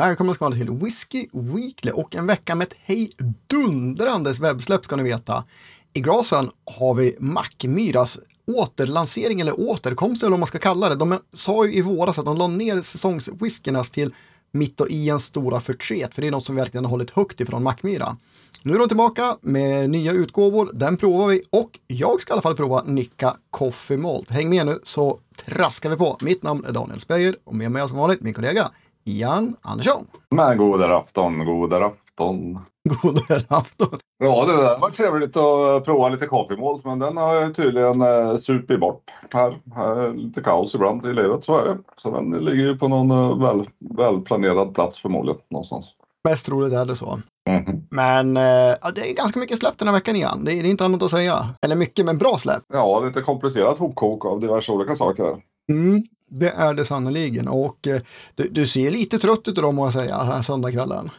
Välkomna ska ni till Whiskey Weekly och en vecka med ett hejdundrandes webbsläpp ska ni veta. I grasen har vi Mackmyras återlansering eller återkomst eller vad man ska kalla det. De sa ju i våras att de la ner säsongswhiskynas till mitt och Ians stora förtret, för det är något som verkligen har hållit högt ifrån Mackmyra. Nu är de tillbaka med nya utgåvor, den provar vi och jag ska i alla fall prova Nicka Coffee Malt. Häng med nu så traskar vi på. Mitt namn är Daniel Speyer och med mig som vanligt min kollega Jan Andersson. Men god afton, god afton. God afton. Ja, det där var trevligt att prova lite kaffemål, men den har jag tydligen eh, supit bort. Här, här är lite kaos ibland i livet, så är det. Så den ligger ju på någon eh, väl, välplanerad plats förmodligen någonstans. Mest troligt är det så. Mhm. Men eh, ja, det är ganska mycket släpp den här veckan igen. Det är, det är inte annat att säga. Eller mycket, men bra släpp. Ja, lite komplicerat hopkok av diverse olika saker. Mm, det är det sannerligen. Och eh, du, du ser lite trött ut idag må jag säga, här söndagskvällen.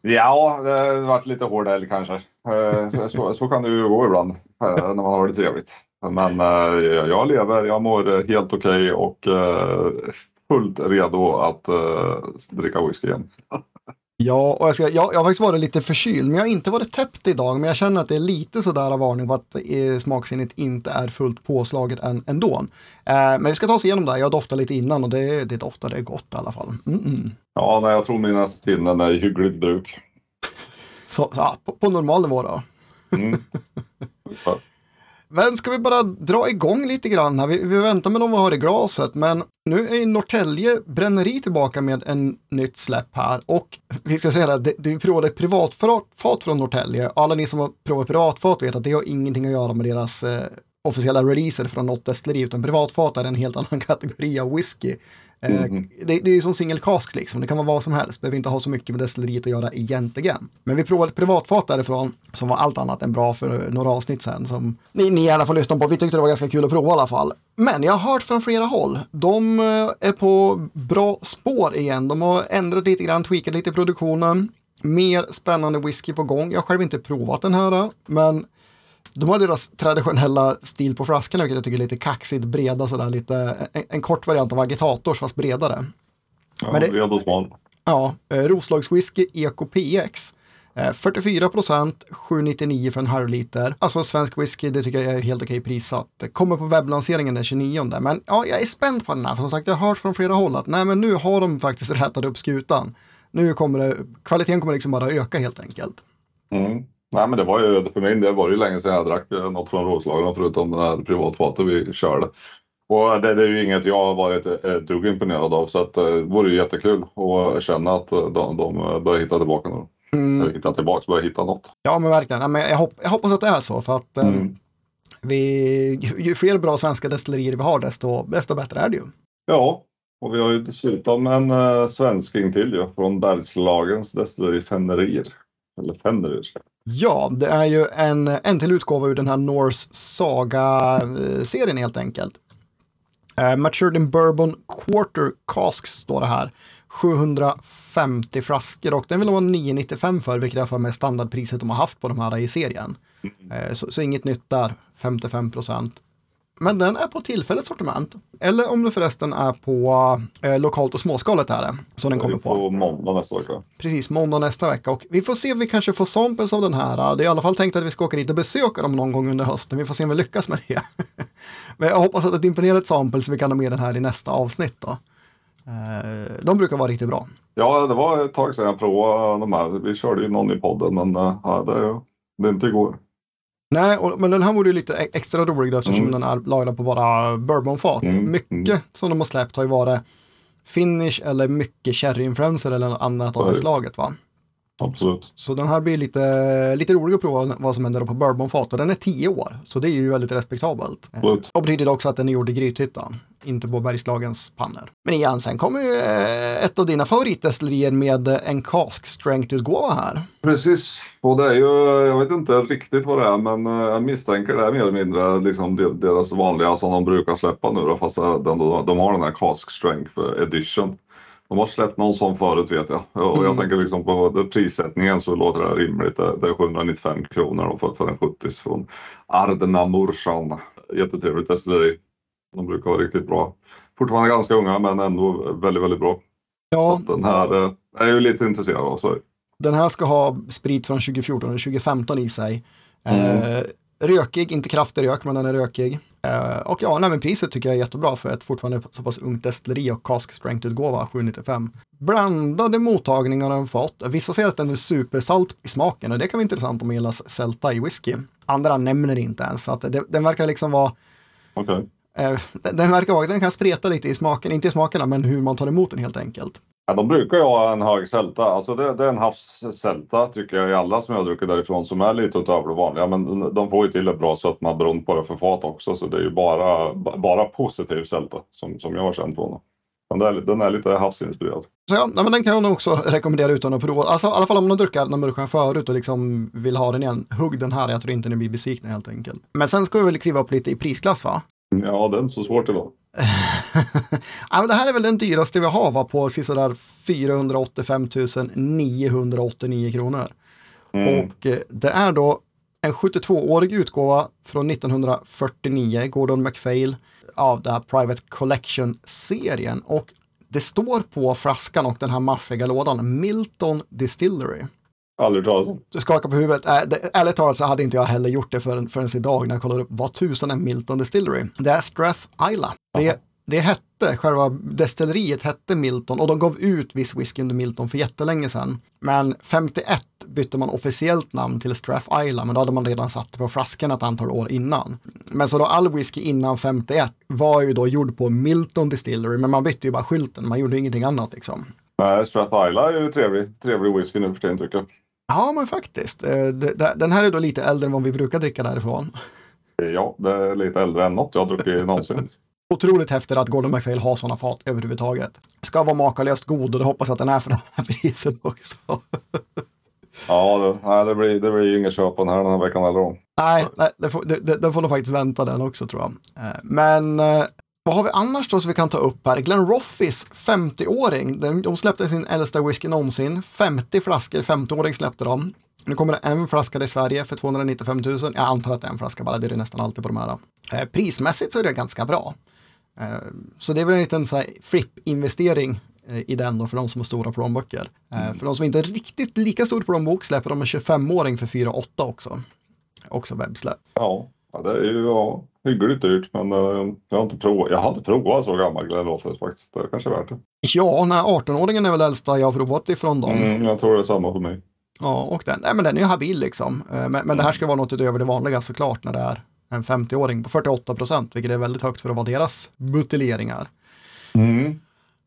Ja, det har varit lite hård helg kanske. Eh, så, så, kan det ju gå ibland eh, när man har det trevligt. Men jag lever, jag mår helt okej och fullt redo att dricka whisky igen. Ja, och jag, ska, jag, jag har faktiskt varit lite förkyld, men jag har inte varit täppt idag. Men jag känner att det är lite sådär av varning på att eh, smaksinnet inte är fullt påslaget än, ändå. Eh, men vi ska ta oss igenom det. Jag doftar lite innan och det, det doftar det gott i alla fall. Mm -mm. Ja, nej, jag tror mina sinnen är i hyggligt bruk. Så, så ja, på, på normal nivå då. Mm. Men ska vi bara dra igång lite grann här? Vi, vi väntar med de vi har i glaset, men nu är Norrtälje bränneri tillbaka med en nytt släpp här och vi ska säga det, det vi provade ett privatfat från Norrtälje och alla ni som har provat privatfat vet att det har ingenting att göra med deras eh, officiella releaser från något destilleri, utan privatfat är en helt annan kategori av whisky. Eh, Mhm. det, det är ju som single cask liksom, det kan vara vad som helst, behöver inte ha så mycket med destilleriet att göra egentligen. Men vi provade ett privatfat därifrån som var allt annat än bra för några avsnitt sen som ni, ni gärna får lyssna på. Vi tyckte det var ganska kul att prova i alla fall. Men jag har hört från flera håll. De eh, är på bra spår igen. De har ändrat lite grann, tweakat lite i produktionen. Mer spännande whisky på gång. Jag har själv inte provat den här, men de har deras traditionella stil på flaskorna, vilket jag tycker är lite kaxigt, breda sådär, lite en, en kort variant av agitators fast bredare. Ja, Men det- Bred och smal. Ja, eh, Roslagswhisky Eco PX. Eh, 44 procent, 799 för en halv liter. Alltså svensk whisky, det tycker jag är helt okej prissatt. Det kommer på webblanseringen den 29. Men ja, jag är spänd på den här. För som sagt, jag har hört från flera håll att nej, men nu har de faktiskt rätat upp skutan. Nu kommer det, kvaliteten kommer liksom bara öka helt enkelt. Mm. Nej, men det var ju, för min del var det ju länge sedan jag drack eh, något från Roslagen förutom det här privatfatet vi körde. Och det, det är ju inget jag har varit eh, ett dugg imponerad av så att eh, det vore ju jättekul att känna att de, de börjar hitta tillbaka nu. Eller hitta tillbaka, börjar hitta något. Ja, men verkligen. Ja, men jag, hopp, jag hoppas att det är så, för att Mm. vi, ju, ju fler bra svenska destillerier vi har, desto, desto bättre är det ju. Ja, och vi har ju dessutom en uh, svensking till ju från Bergslagens destilleri Fenrir. Eller Fenrir. Ja, det är ju en, en till utgåva ur den här Norse Saga-serien helt enkelt. Uh, Matured in Bourbon Quarter Casks står det här. 750 flaskor och den vill de ha 995 för, vilket är för mig standardpriset de har haft på de här i serien. Eh, så, så inget nytt där, 55 procent. Men den är på tillfälligt sortiment. Eller om det förresten är på eh, lokalt och småskaligt är det, som den kommer på. på måndag nästa vecka. Precis, måndag nästa vecka. Och vi får se om vi kanske får samples av den här. Det är i alla fall tänkt att vi ska åka dit och besöka dem någon gång under hösten. Vi får se om vi lyckas med det. Men jag hoppas att det imponerar ett sample så vi kan ha med den här i nästa avsnitt. Då. Eh, De brukar vara riktigt bra. Ja, det var ett tag sedan jag provade de här. Vi körde ju någon i podden, men eh, det, det är inte igår. Nej, och, men den här vore ju lite e- extra rolig då, eftersom Mm. den är lagrad på bara bourbonfat. Mm, Mycket mm. som de har släppt har ju varit finish eller mycket sherryinfluenser eller något annat av det slaget. Va? Absolut. Så den här blir lite, lite rolig att prova vad som händer på bourbonfat och den är 10 år, så det är ju väldigt respektabelt. Eh, Absolut. Och betyder det också att den är gjord i Grythyttan, inte på Bergslagens pannor. Men igen, sen kommer ju eh, ett av dina favoritdestillerier med eh, en cask strength-utgåva här. Precis. Och det är ju, jag vet inte riktigt vad det är, men jag misstänker det är mer eller mindre liksom de- deras vanliga som de brukar släppa nu då, fast de, de har den här Cask Strength Edition. De har släppt någon sån förut vet jag. Och jag Mm. tänker liksom på prissättningen så låter det rimligt. Det är 795 kronor då för, för en 70 från Ardna Mursan. Jättetrevligt destilleri. De brukar vara riktigt bra. Fortfarande ganska unga men ändå väldigt, väldigt bra. Ja, Den här eh, är jag ju lite intresserad av. Så. den här ska ha sprit från 2014 och 2015 i sig. Mm. Eh, rökig, inte kraftig rök, men den är rökig. Eh, och ja, nej, men priset tycker jag är jättebra för ett fortfarande så pass ungt destilleri och cask strength-utgåva, 795. Blandade mottagningar har den fått. Vissa säger att den är supersalt i smaken och det kan vara intressant om man gillar sälta i whisky. Andra nämner inte ens, så att det, den verkar liksom vara Okej. eh, den, den verkar vara, den kan spreta lite i smaken, inte i smakerna, men hur man tar emot den helt enkelt. Ja, de brukar ju ha en hög sälta. Alltså det, det är en havssälta tycker jag i alla som jag har druckit därifrån som är lite utöver det vanliga. Men de får ju till ett bra sötma beroende på det för fat också. Så det är ju bara, bara positiv sälta som, som jag har känt på den. Men den är lite havsinspirerad. Så ja, men den kan jag nog också rekommendera utan att prova. Alltså, I alla fall om man har druckit den här förut och liksom vill ha den igen. Hugg den här, jag tror inte ni blir besvikna helt enkelt. Men sen ska vi väl kliva upp lite i prisklass va? Ja, inte så svårt idag. ja, men det här är väl den dyraste vi har va? på sådär 485 989 kronor. Mm. Och eh, det är då en 72-årig utgåva från 1949, Gordon MacPhail, av det här Private Collection-serien. Och det står på flaskan och den här maffiga lådan, Milton Distillery. Aldrig talat om. Du skakar på huvudet. Äh, det, ärligt talat så hade inte jag heller gjort det förrän, förrän idag när jag kollade upp vad tusan är Milton Distillery. Det är Strath Isla. Det, det hette, själva destilleriet hette Milton och de gav ut viss whisky under Milton för jättelänge sedan. Men 51 bytte man officiellt namn till Strath Isla, men då hade man redan satt det på flaskan ett antal år innan. Men så då all whisky innan 51 var ju då gjord på Milton Distillery, men man bytte ju bara skylten, man gjorde ingenting annat liksom. Nej, Strath Isla är ju trevlig, trevlig whisky nu för tiden tycker jag. Ja, men faktiskt. Eh, Den här är då lite äldre än vad vi brukar dricka därifrån. Ja, det är lite äldre än något jag har druckit någonsin. Otroligt häftigt att Gordon MacPhail har sådana fat överhuvudtaget. Ska vara makalöst god och det hoppas jag att den är för det här priset också. Ja, det, nej, det, blir, det blir inget köp på den här den här veckan heller. Nej, nej det får, det, det, den får nog faktiskt vänta den också tror jag. Eh, Men eh, vad har vi annars då som vi kan ta upp här? Glenn Roffis 50-åring, de, de släppte sin äldsta whisky någonsin. 50 flaskor, 50-åring släppte de. Nu kommer det en flaska till Sverige för 295 000. Jag antar att det är en flaska bara, det är det nästan alltid på de här. Eh, prismässigt så är det ganska bra. Eh, så det är väl en liten FRIP-investering eh, i den då för de som har stora plånböcker. Eh, För de som inte har riktigt lika stor plånbok släpper de en 25-åring för 4 8 också. Också webbsläpp. Ja, ja, det är ju ja, hyggligt dyrt men eh, jag har inte provat. Jag har inte provat så gammal Glenn Roffes faktiskt. Det är kanske värt det. Ja, när 18-åringen är väl äldsta jag har provat ifrån dem. Mm, jag tror det är samma för mig. Ja, och den, nej, men den är ju habil liksom. Eh, Men, men det här ska vara något utöver det vanliga såklart när det är en 50-åring på 48 procent, vilket är väldigt högt för att vara deras buteljeringar. Mm.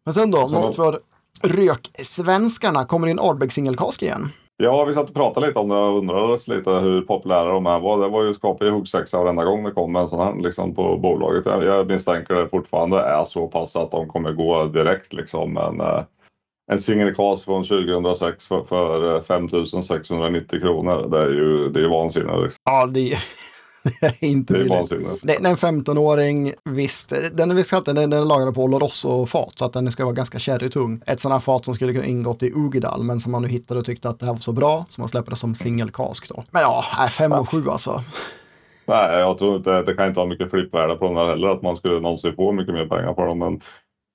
Men sen då, Så- något för röksvenskarna, kommer det en Ardbeg singelkask igen? Ja, vi satt och pratade lite om det och undrade lite hur populära de här var. Det var ju skaplig huggsexa varenda gång det kom en sån här liksom på bolaget. Jag, jag misstänker det fortfarande är så pass att de kommer gå direkt liksom. Men eh, en singelkas från 2006 för, för eh, 5690 kronor. Det är ju, det är vansinne. Liksom. Ja, det, inte Det är billigt. vansinne. Det, det är en 15-åring, visst, den är visst den, den är lagrad på Oloroso-fat så att den ska vara ganska sherrytung. Ett sådant här fat som skulle kunna ingått i Ugedal men som man nu hittade och tyckte att det här var så bra så man släpper det som singelkask då. Men ja, 5 och 7 alltså. Nej, jag tror inte det kan inte ha mycket flippvärde på den här heller. Att man skulle någonsin få mycket mer pengar på dem. Men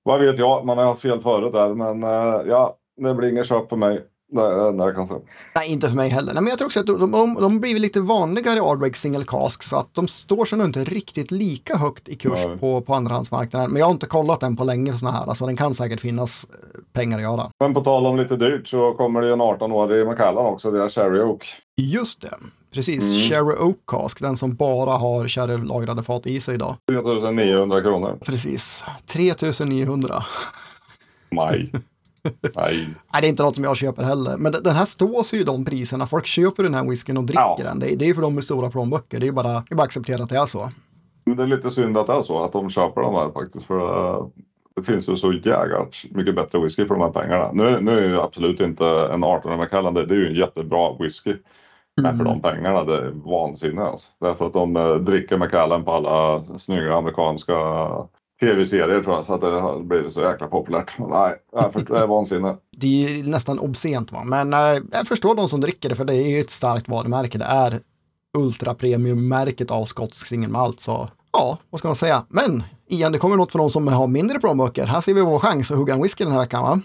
vad vet jag? Man har haft fel förut där. Men eh, ja, det blir inget köp för mig. Det är det enda jag kan säga. Nej, inte för mig heller. Nej, men jag tror också att de, de, de blir lite vanligare i Ardbeg single cask så att de står sig nog inte riktigt lika högt i kurs Nej. på, på andrahandsmarknaden. Men jag har inte kollat den på länge såna här, alltså den kan säkert finnas eh, pengar att göra. Men på tal om lite dyrt så kommer det ju en 18-årig Macallan också. Det är Cherry Oak. Just det, precis. Mm. Sherry Oak cask, den som bara har sherry-lagrade fat i sig idag. 3900 kronor. Precis, 3900. Maj. Nej. Nej, det är inte något som jag köper heller. Men den- här står sig ju de priserna. Folk köper den här whiskyn och dricker Ja. den. Det är, det ju för de med stora plånböcker. Det är ju bara, det är bara att acceptera att det är så. Men det är lite synd att det är så. Att de köper de här faktiskt. För det, det finns ju så jägart mycket bättre whisky för de här pengarna. Nu, nu är ju absolut inte en 18 Macallan. Det, det är ju en jättebra whisky. Men för de pengarna, det är vansinne alltså. Därför att de eh, dricker Macallan på alla snygga amerikanska tv-serier tror jag. Så att det har blivit så jäkla populärt. Nej, det är vansinne. Det är nästan obscent va. Men eh, jag förstår de som dricker det för det är ju ett starkt varumärke. Det är ultra premium-märket av skotsk singelmalt. Så ja, vad ska man säga. Men igen, det kommer något för de som har mindre plånböcker. Här ser vi vår chans att hugga en whisky den här veckan va?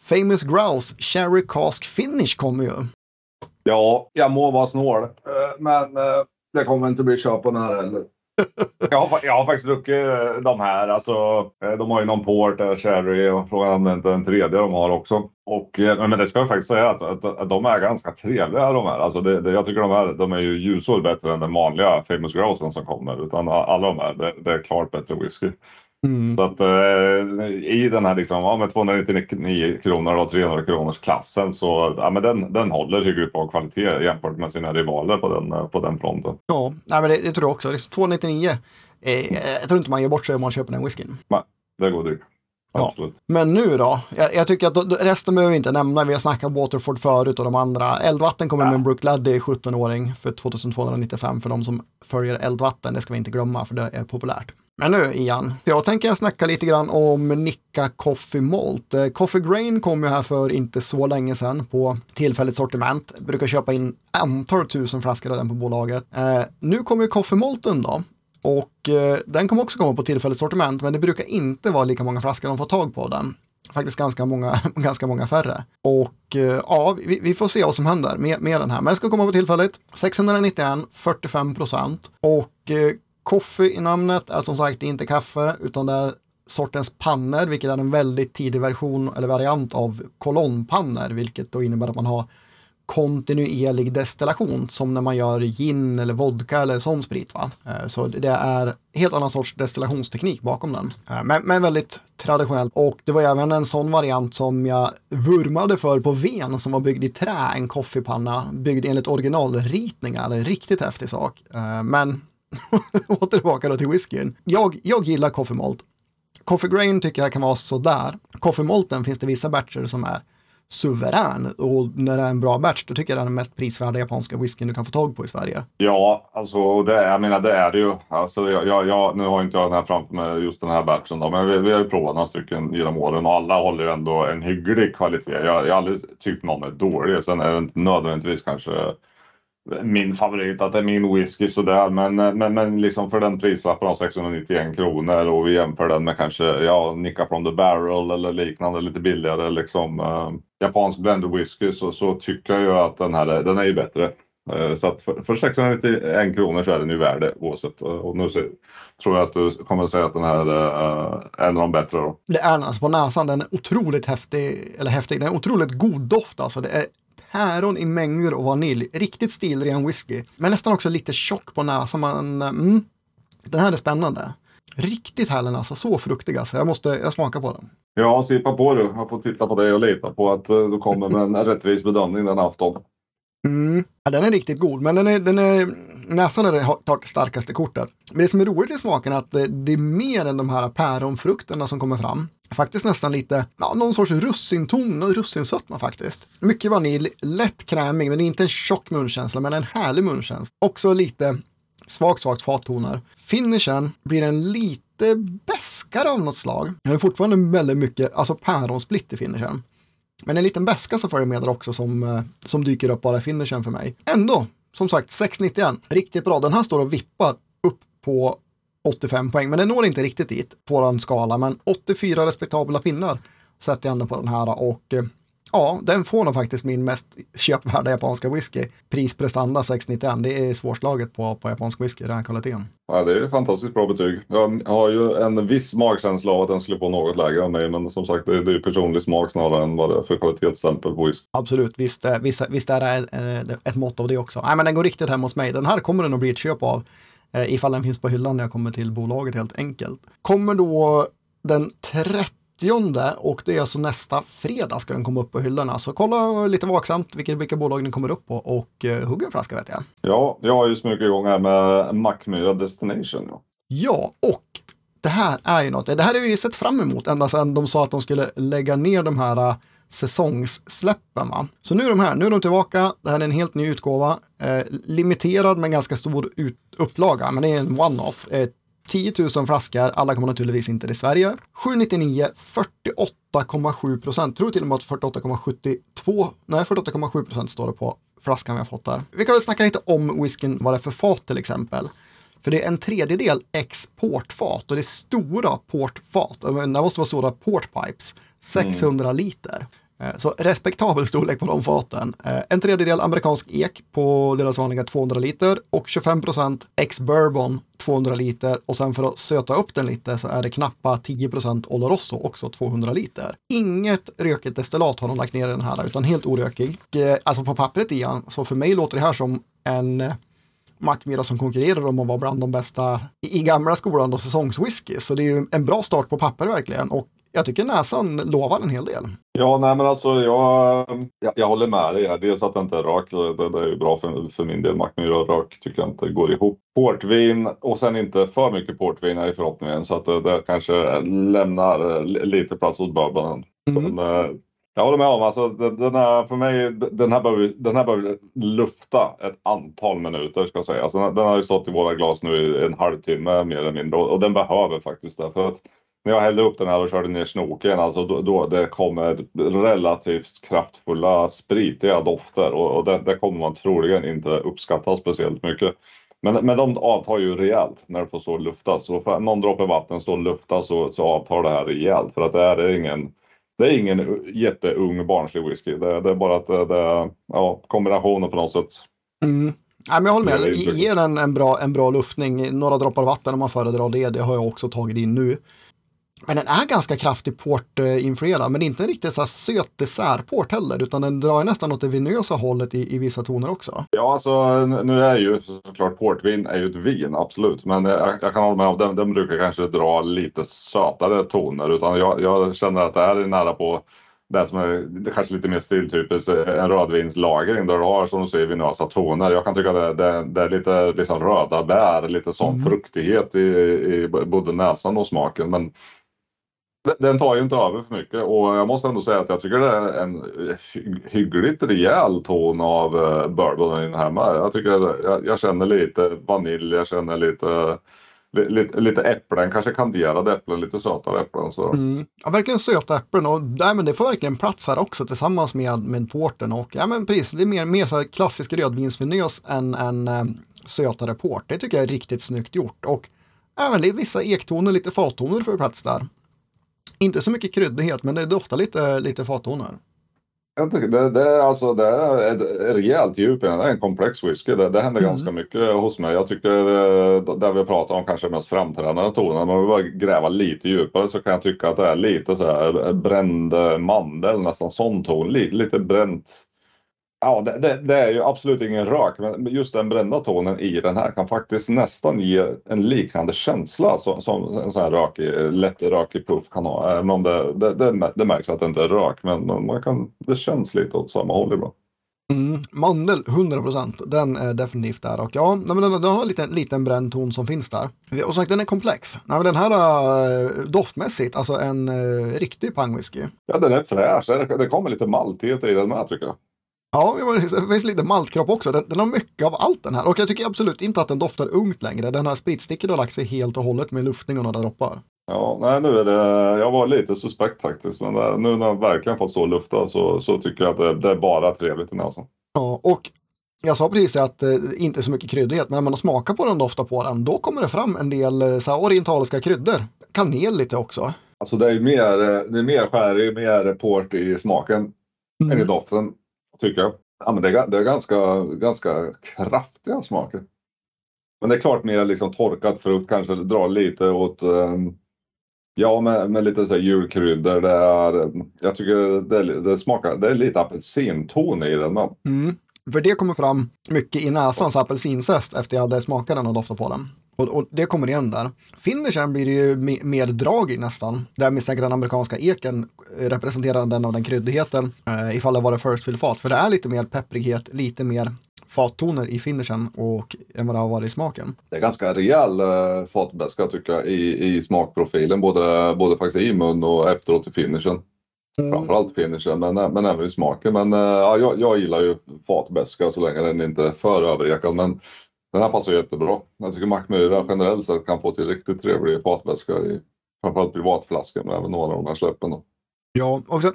Famous Grouse Cherry Cask Finish kommer ju. Ja, jag må vara snål, eh, men eh, det kommer inte bli köp på den här heller. Jag har, jag har faktiskt druckit eh, de här. Alltså, eh, de har ju någon port, eh, sherry och frågan om det inte är en tredje de har också. Och, men det ska jag faktiskt säga att, att, att de är ganska trevliga de här. Alltså det, det, jag tycker de här de är ju ljusår bättre än den vanliga Famous Grouse som kommer. Utan alla de här, det, det är klart bättre whisky. Mm. Så att eh, i den här liksom, ja, med 299 kronor och 300 kronors klassen så ja, men den, den håller hyggligt bra kvalitet jämfört med sina rivaler på den, på den fronten. Ja, nej, men det, det tror jag också. Liksom 299, eh, jag tror inte man ger bort sig om man köper den whiskyn. Nej, det går dyrt. Ja. Men nu då? Jag, jag, tycker att resten behöver vi inte nämna. Vi har snackat Waterford förut och de andra. Eldvatten kommer ja. med en Brook Laddy 17-åring för 2295 för de som följer Eldvatten. Det ska vi inte glömma för det är populärt. Men nu Ian, jag tänker snacka lite grann om Nicka Coffee Malt. Eh, Coffee Grain kom ju här för inte så länge sedan på tillfälligt sortiment. Jag brukar köpa in antal tusen flaskor av den på bolaget. Eh, nu kommer Coffee Malten då. Och eh, den kommer också komma på tillfälligt sortiment, men det brukar inte vara lika många flaskor de får tag på den. Faktiskt ganska många, ganska många färre. Och eh, ja, vi, vi, får se vad som händer med, med den här. Men den ska komma på tillfälligt. 691, 45 procent. Och eh, Coffee i namnet är som sagt inte kaffe utan det är sortens pannor, vilket är en väldigt tidig version eller variant av kolonnpannor, vilket då innebär att man har kontinuerlig destillation som när man gör gin eller vodka eller sån sprit. Va? Eh, så det är helt annan sorts destillationsteknik bakom den. Eh, men, men väldigt traditionellt och det var även en sån variant som jag vurmade för på Ven som var byggd i trä, en koffepanna byggd enligt originalritningar. En riktigt häftig sak. Eh, men åter tillbaka då till whiskyn. Jag, jag gillar coffee malt. Coffee grain tycker jag kan vara sådär. Coffee malten finns det vissa batcher som är suverän och när det är en bra batch då tycker jag det är den mest prisvärda japanska whiskyn du kan få tag på i Sverige. Ja, alltså det, jag menar det är det ju. Alltså, jag, jag, nu har inte jag den här framför mig, just den här batchen då, men vi, vi har ju provat några stycken genom åren och alla håller ju ändå en hygglig kvalitet. Jag, jag har aldrig tyckt någon är dålig. Sen är det inte nödvändigtvis kanske min favorit, att det är min whisky sådär. Men, eh, men, men liksom för den prislappen av 691 kronor och vi jämför den med kanske ja, Nicka from the barrel eller liknande lite billigare liksom eh, japansk blended whisky så, så tycker jag ju att den här den är ju bättre. Eh, så att för, för 691 kronor så är den ju värd det oavsett. Eh, och nu så, tror jag att du kommer att säga att den här är eh, en av de bättre. Då. Det är den alltså på näsan. Den är otroligt häftig, eller häftig, den är otroligt god doft alltså. Det är päron i mängder och vanilj. Riktigt stilren whisky. Men nästan också lite tjock på näsan. Man, mm, den här är spännande. Riktigt härlig näsa, så fruktig alltså. Jag måste jag smaka på den. Ja, sippa på du. Jag får titta på dig och lita på att eh, du kommer med en rättvis bedömning den afton. Mm. Ja, den är riktigt god, men den är, den är, näsan är det tar starkaste kortet. Men det som är roligt i smaken är att det, det är mer än de här päronfrukterna som kommer fram faktiskt nästan lite, ja, någon sorts russinton och russinsötma faktiskt. Mycket vanilj, lätt krämig, men inte en tjock munkänsla, men en härlig munkänsla. Också lite svagt, svagt fattoner. Finishen blir en lite bäskare av något slag. Det är fortfarande väldigt mycket, alltså päronsplitt i finishen. Men en liten bäska så följer med där också som, eh, som dyker upp bara i finishen för mig. Ändå, som sagt, 691. Riktigt bra. Den här står och vippar upp på 85 poäng, men det når inte riktigt dit på den skala. Men 84 respektabla pinnar sätter jag ändå på den här och eh, ja, den får nog faktiskt min mest köpvärda japanska whisky. Prisprestanda 691, det är svårslaget på, på japansk whisky, den här kvaliteten. Ja, det är fantastiskt bra betyg. Jag har ju en viss magkänsla av att den skulle få något lägre än mig, men som sagt, det är, det är personlig smak snarare än vad det är för kvalitetsstämpel på whisky. Absolut, visst, eh, visst, visst är det eh, ett mått av det också. Nej, men den går riktigt hem hos mig. Den här kommer det nog bli ett köp av eh, ifall den finns på hyllan när jag kommer till bolaget helt enkelt. Kommer då den 30 och det är alltså nästa fredag ska den komma upp på hyllorna. Så kolla lite vaksamt vilka, vilka bolag den kommer upp på och eh, hugga en flaska vet jag. Ja, jag har ju smugit igång här med Mackmyra Destination. Ja. ja, och det här är ju något, det här har vi sett fram emot ända sedan de sa att de skulle lägga ner de här säsongssläppen. Va? Så nu är de här, nu är de tillbaka. Det här är en helt ny utgåva. Eh, limiterad men ganska stor ut, upplaga, men det är en one-off. Eh, 10 000 flaskor, alla kommer naturligtvis inte till Sverige. 799, 48,7 procent. Tror till och med att 48,72, nej 48,7 procent står det på flaskan vi har fått där. Vi kan väl snacka lite om whiskyn, vad det är för fat till exempel. För det är en tredjedel exportfat och det är stora portfat. Det måste vara stora portpipes. 600 mm. liter. Eh, så respektabel storlek på de faten. Eh, en tredjedel amerikansk ek på deras vanliga 200 liter och 25 procent ex-bourbon 200 liter och sen för att söta upp den lite så är det knappa 10 procent Oloroso också 200 liter. Inget rökigt destillat har de lagt ner i den här utan helt orökig. Eh, alltså på pappret igen, så för mig låter det här som en Mackmyra som konkurrerar om att vara bland de bästa i i gamla skolan och säsongswhisky. Så det är ju en bra start på papper verkligen. Och jag tycker näsan lovar en hel del. Ja, nej men alltså jag, jag, jag håller med dig här. Dels att det inte är rak. Det, det är ju bra för, för min del. Mackmyra rak tycker jag inte går ihop. Portvin och sen inte för mycket portvin är i förhoppningen. Så att det, det kanske lämnar li- lite plats åt bourbonen. Mm. Men, eh, jag håller med om, alltså den här, för mig, den här behöver, den här behöver lufta ett antal minuter ska jag säga. Alltså, den, den har ju stått i våra glas nu i en halvtimme mer eller mindre och, och den behöver faktiskt det. För att när jag hällde upp den här och körde ner snoken, alltså då, då det kommer relativt kraftfulla spritiga dofter och, och det, det kommer man troligen inte uppskatta speciellt mycket. Men, men de avtar ju rejält när det får stå och luftas. Så för någon droppe vatten står och luftas så, så avtar det här rejält. För att det här är ingen, det är ingen jätteung barnslig whisky. Det, det är bara att det, det ja, kombinationen på något sätt. Mm. Nej, men jag håller med, ge den en bra, en bra luftning. Några droppar vatten om man föredrar det, det har jag också tagit in nu. Men den är ganska kraftig portinfluerad, men inte en riktigt så här söt dessertport heller, utan den drar nästan åt det vinösa hållet i, i vissa toner också. Ja, alltså nu är ju såklart portvin är ju ett vin, absolut. Men jag, jag kan hålla med om den, den brukar kanske dra lite sötare toner. Utan jag, jag känner att det här är nära på det som är kanske lite mer stiltypiskt, en rödvinslagring där du har som du säger vinösa toner. Jag kan tycka det, det, det är lite liksom röda bär, lite sån Mm. fruktighet i, i både näsan och smaken. Men den- tar ju inte över för mycket och jag måste ändå säga att jag tycker det är en hyggligt rejäl ton av uh, bourbon i den här med. Jag tycker jag, jag känner lite vanilj, jag känner lite, lite, lite äpplen, kanske kanderade äpplen, lite sötare äpplen. Så. Mm. Ja, verkligen söta äpplen och nej, men det får verkligen plats här också tillsammans med, med porten och ja, men precis, det är mer, mer så här klassisk rödvinsvinös än en eh, sötare port. Det tycker jag är riktigt snyggt gjort och även vissa ektoner, lite fattoner får plats där. Inte så mycket kryddighet, men det doftar lite, lite fattoner. Jag tycker det, det, är alltså, det är ett rejält djup. Det är en komplex whisky. Det, det händer Mm. ganska mycket hos mig. Jag tycker eh, där vi pratar om kanske mest framträdande toner. Om vi bara gräva lite djupare så kan jag tycka att det är lite så här bränd eh, mandel, nästan sån ton. Lite, lite bränt. Ja, det, det, det är ju absolut ingen rök, men just den brända tonen i den här kan faktiskt nästan ge en liknande känsla som, som en sån här rökig, lätt rökig puff kan ha. Även om det, det, det, märks att det inte är rök, men man kan, det känns lite åt samma håll ibland. Mm, mandel 100 procent, den är definitivt där och ja, nej, men den, den har en liten, liten bränd ton som finns där. Och som sagt, den är komplex. Nej, men den här äh, doftmässigt, alltså en äh, riktig pangwhisky. Ja, den är fräsch. Det, det kommer lite maltighet i den med tycker jag. Ja, det finns lite maltkropp också. Den, den har mycket av allt den här. Och jag tycker absolut inte att den doftar ungt längre. Den här spritsticket har lagt sig helt och hållet med luftning och några droppar. Ja, nej, nu är det, jag var lite suspekt faktiskt, men det, nu när jag verkligen fått stå och lufta så, så tycker jag att det, det är bara trevligt i näsan. Ja, och jag sa precis att eh, inte så mycket kryddighet, men när man smakar på den och doftar på den, då kommer det fram en del eh, så här, orientaliska kryddor. Kanel lite också. Alltså det är mer, det är mer skärig, mer port i smaken än i Mm. doften, tycker jag. Ja, men det, är, det är ganska, ganska kraftiga smaker. Men det är klart mer liksom torkad frukt kanske drar lite åt ehm, Ja, med, med lite så julkryddor. Det är, jag tycker det, det smakar, det är lite apelsinton i den. Men Mm. För det kommer fram mycket i näsans apelsinzest efter jag hade smakat den och doftat på den. Och, och det kommer igen där. Finishen blir ju me- mer drag i nästan. Där misstänker den amerikanska eken eh, representerar den av den kryddigheten eh, ifall det var det first fill fat. För det är lite mer pepprighet, lite mer fattoner i finishen och än vad det har varit i smaken. det är ganska rejäl uh, fatbeska tycker jag i, i smakprofilen. Både, både faktiskt i mun och efteråt i finishen. Framförallt finishen men, men även i smaken. Men eh, ja, jag, jag gillar ju fatbeska så länge den inte är för överekad. Men den här passar jättebra. Jag tycker Mackmyra generellt sett kan få till riktigt trevlig fatbeska i framförallt privatflaskor men även några av de här släppen. Då. Ja, och sen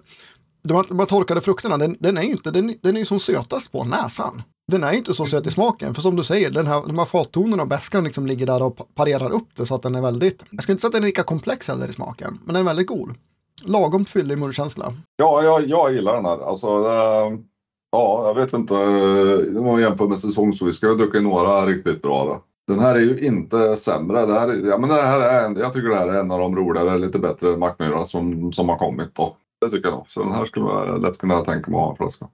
de här, de här torkade frukterna, den, den är ju inte, den, den är ju som sötast på näsan. Den är inte så söt i smaken, för som du säger, den här, de här fattonerna och beskan liksom ligger där och pa- parerar upp det så att den är väldigt, jag skulle inte säga att den är lika komplex heller i smaken, men den är väldigt god. lagom fyllig munkänsla. Ja, jag, jag gillar den här. Alltså, eh, ja, jag vet inte. Om man jämför med säsongswhisky, jag har druckit några riktigt bra. Då. Den här är ju inte sämre. Det här, är- ja, men det här är, en- jag tycker det här är en av de roligare, lite bättre Mackmyra som, som har kommit. Då. Det tycker jag nog. Så den här skulle jag lätt kunna tänka mig att ha en flaska.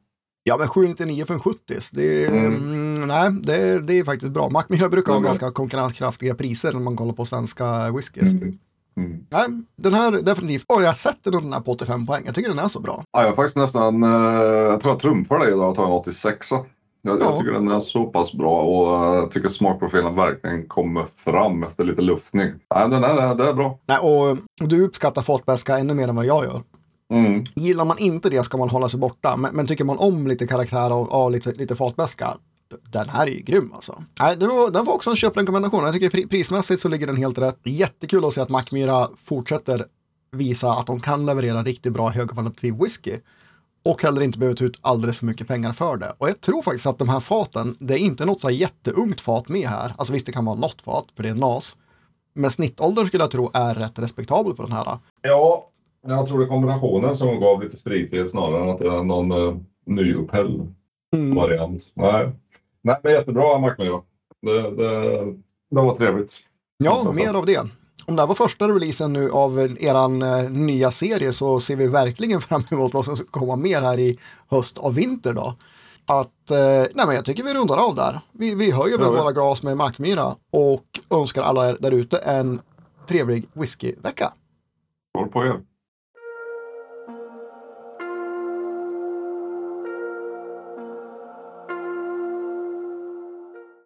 Ja, men 799 för en 70 det, Mm. mm, nej, det, det är faktiskt bra. Mackmyra brukar ha Mm. ganska konkurrenskraftiga priser när man kollar på svenska whiskys. Mm. Mm. Nej, den här definitivt. Och jag sätter den här på 85 poäng. Jag tycker den är så bra. Ja, jag faktiskt nästan, eh, jag tror jag trumfar dig idag och tar en 86. Jag, Ja. jag tycker den är så pass bra och eh, jag tycker smakprofilen verkligen kommer fram efter lite luftning. Nej, den är, det är bra. Nej, och du uppskattar fatbäska ännu mer än vad jag gör. Mm. Gillar man inte det ska man hålla sig borta. Men, men tycker man om lite karaktär och, och lite, lite fatbäska, den här är ju grym alltså. Nej, det var, den var också en köprekommendation. Jag tycker pri, prismässigt så ligger den helt rätt. Jättekul att se att Mackmyra fortsätter visa att de kan leverera riktigt bra högkvalitativ whisky. Och heller inte behöver ta ut alldeles för mycket pengar för det. Och jag tror faktiskt att de här faten, det är inte något så här jätteungt fat med här. Alltså visst, det kan vara något fat, för det är NAS. Men snittåldern skulle jag tro är rätt respektabel på den här. Ja, jag tror det är kombinationen som gav lite fritid snarare än att det är någon uh, nyupphälld Mm. variant. Nej. Nej, men jättebra Mackmyra. Det, det, det var trevligt. Ja, mer av det. Om det här var första releasen nu av eran eh, nya serie så ser vi verkligen fram emot vad som ska komma mer här i höst och vinter då. Att, eh, nej men jag tycker vi rundar av där. Vi, vi höjer väl våra glas med Mackmyra och önskar alla er där ute en trevlig whiskyvecka. Skål på er.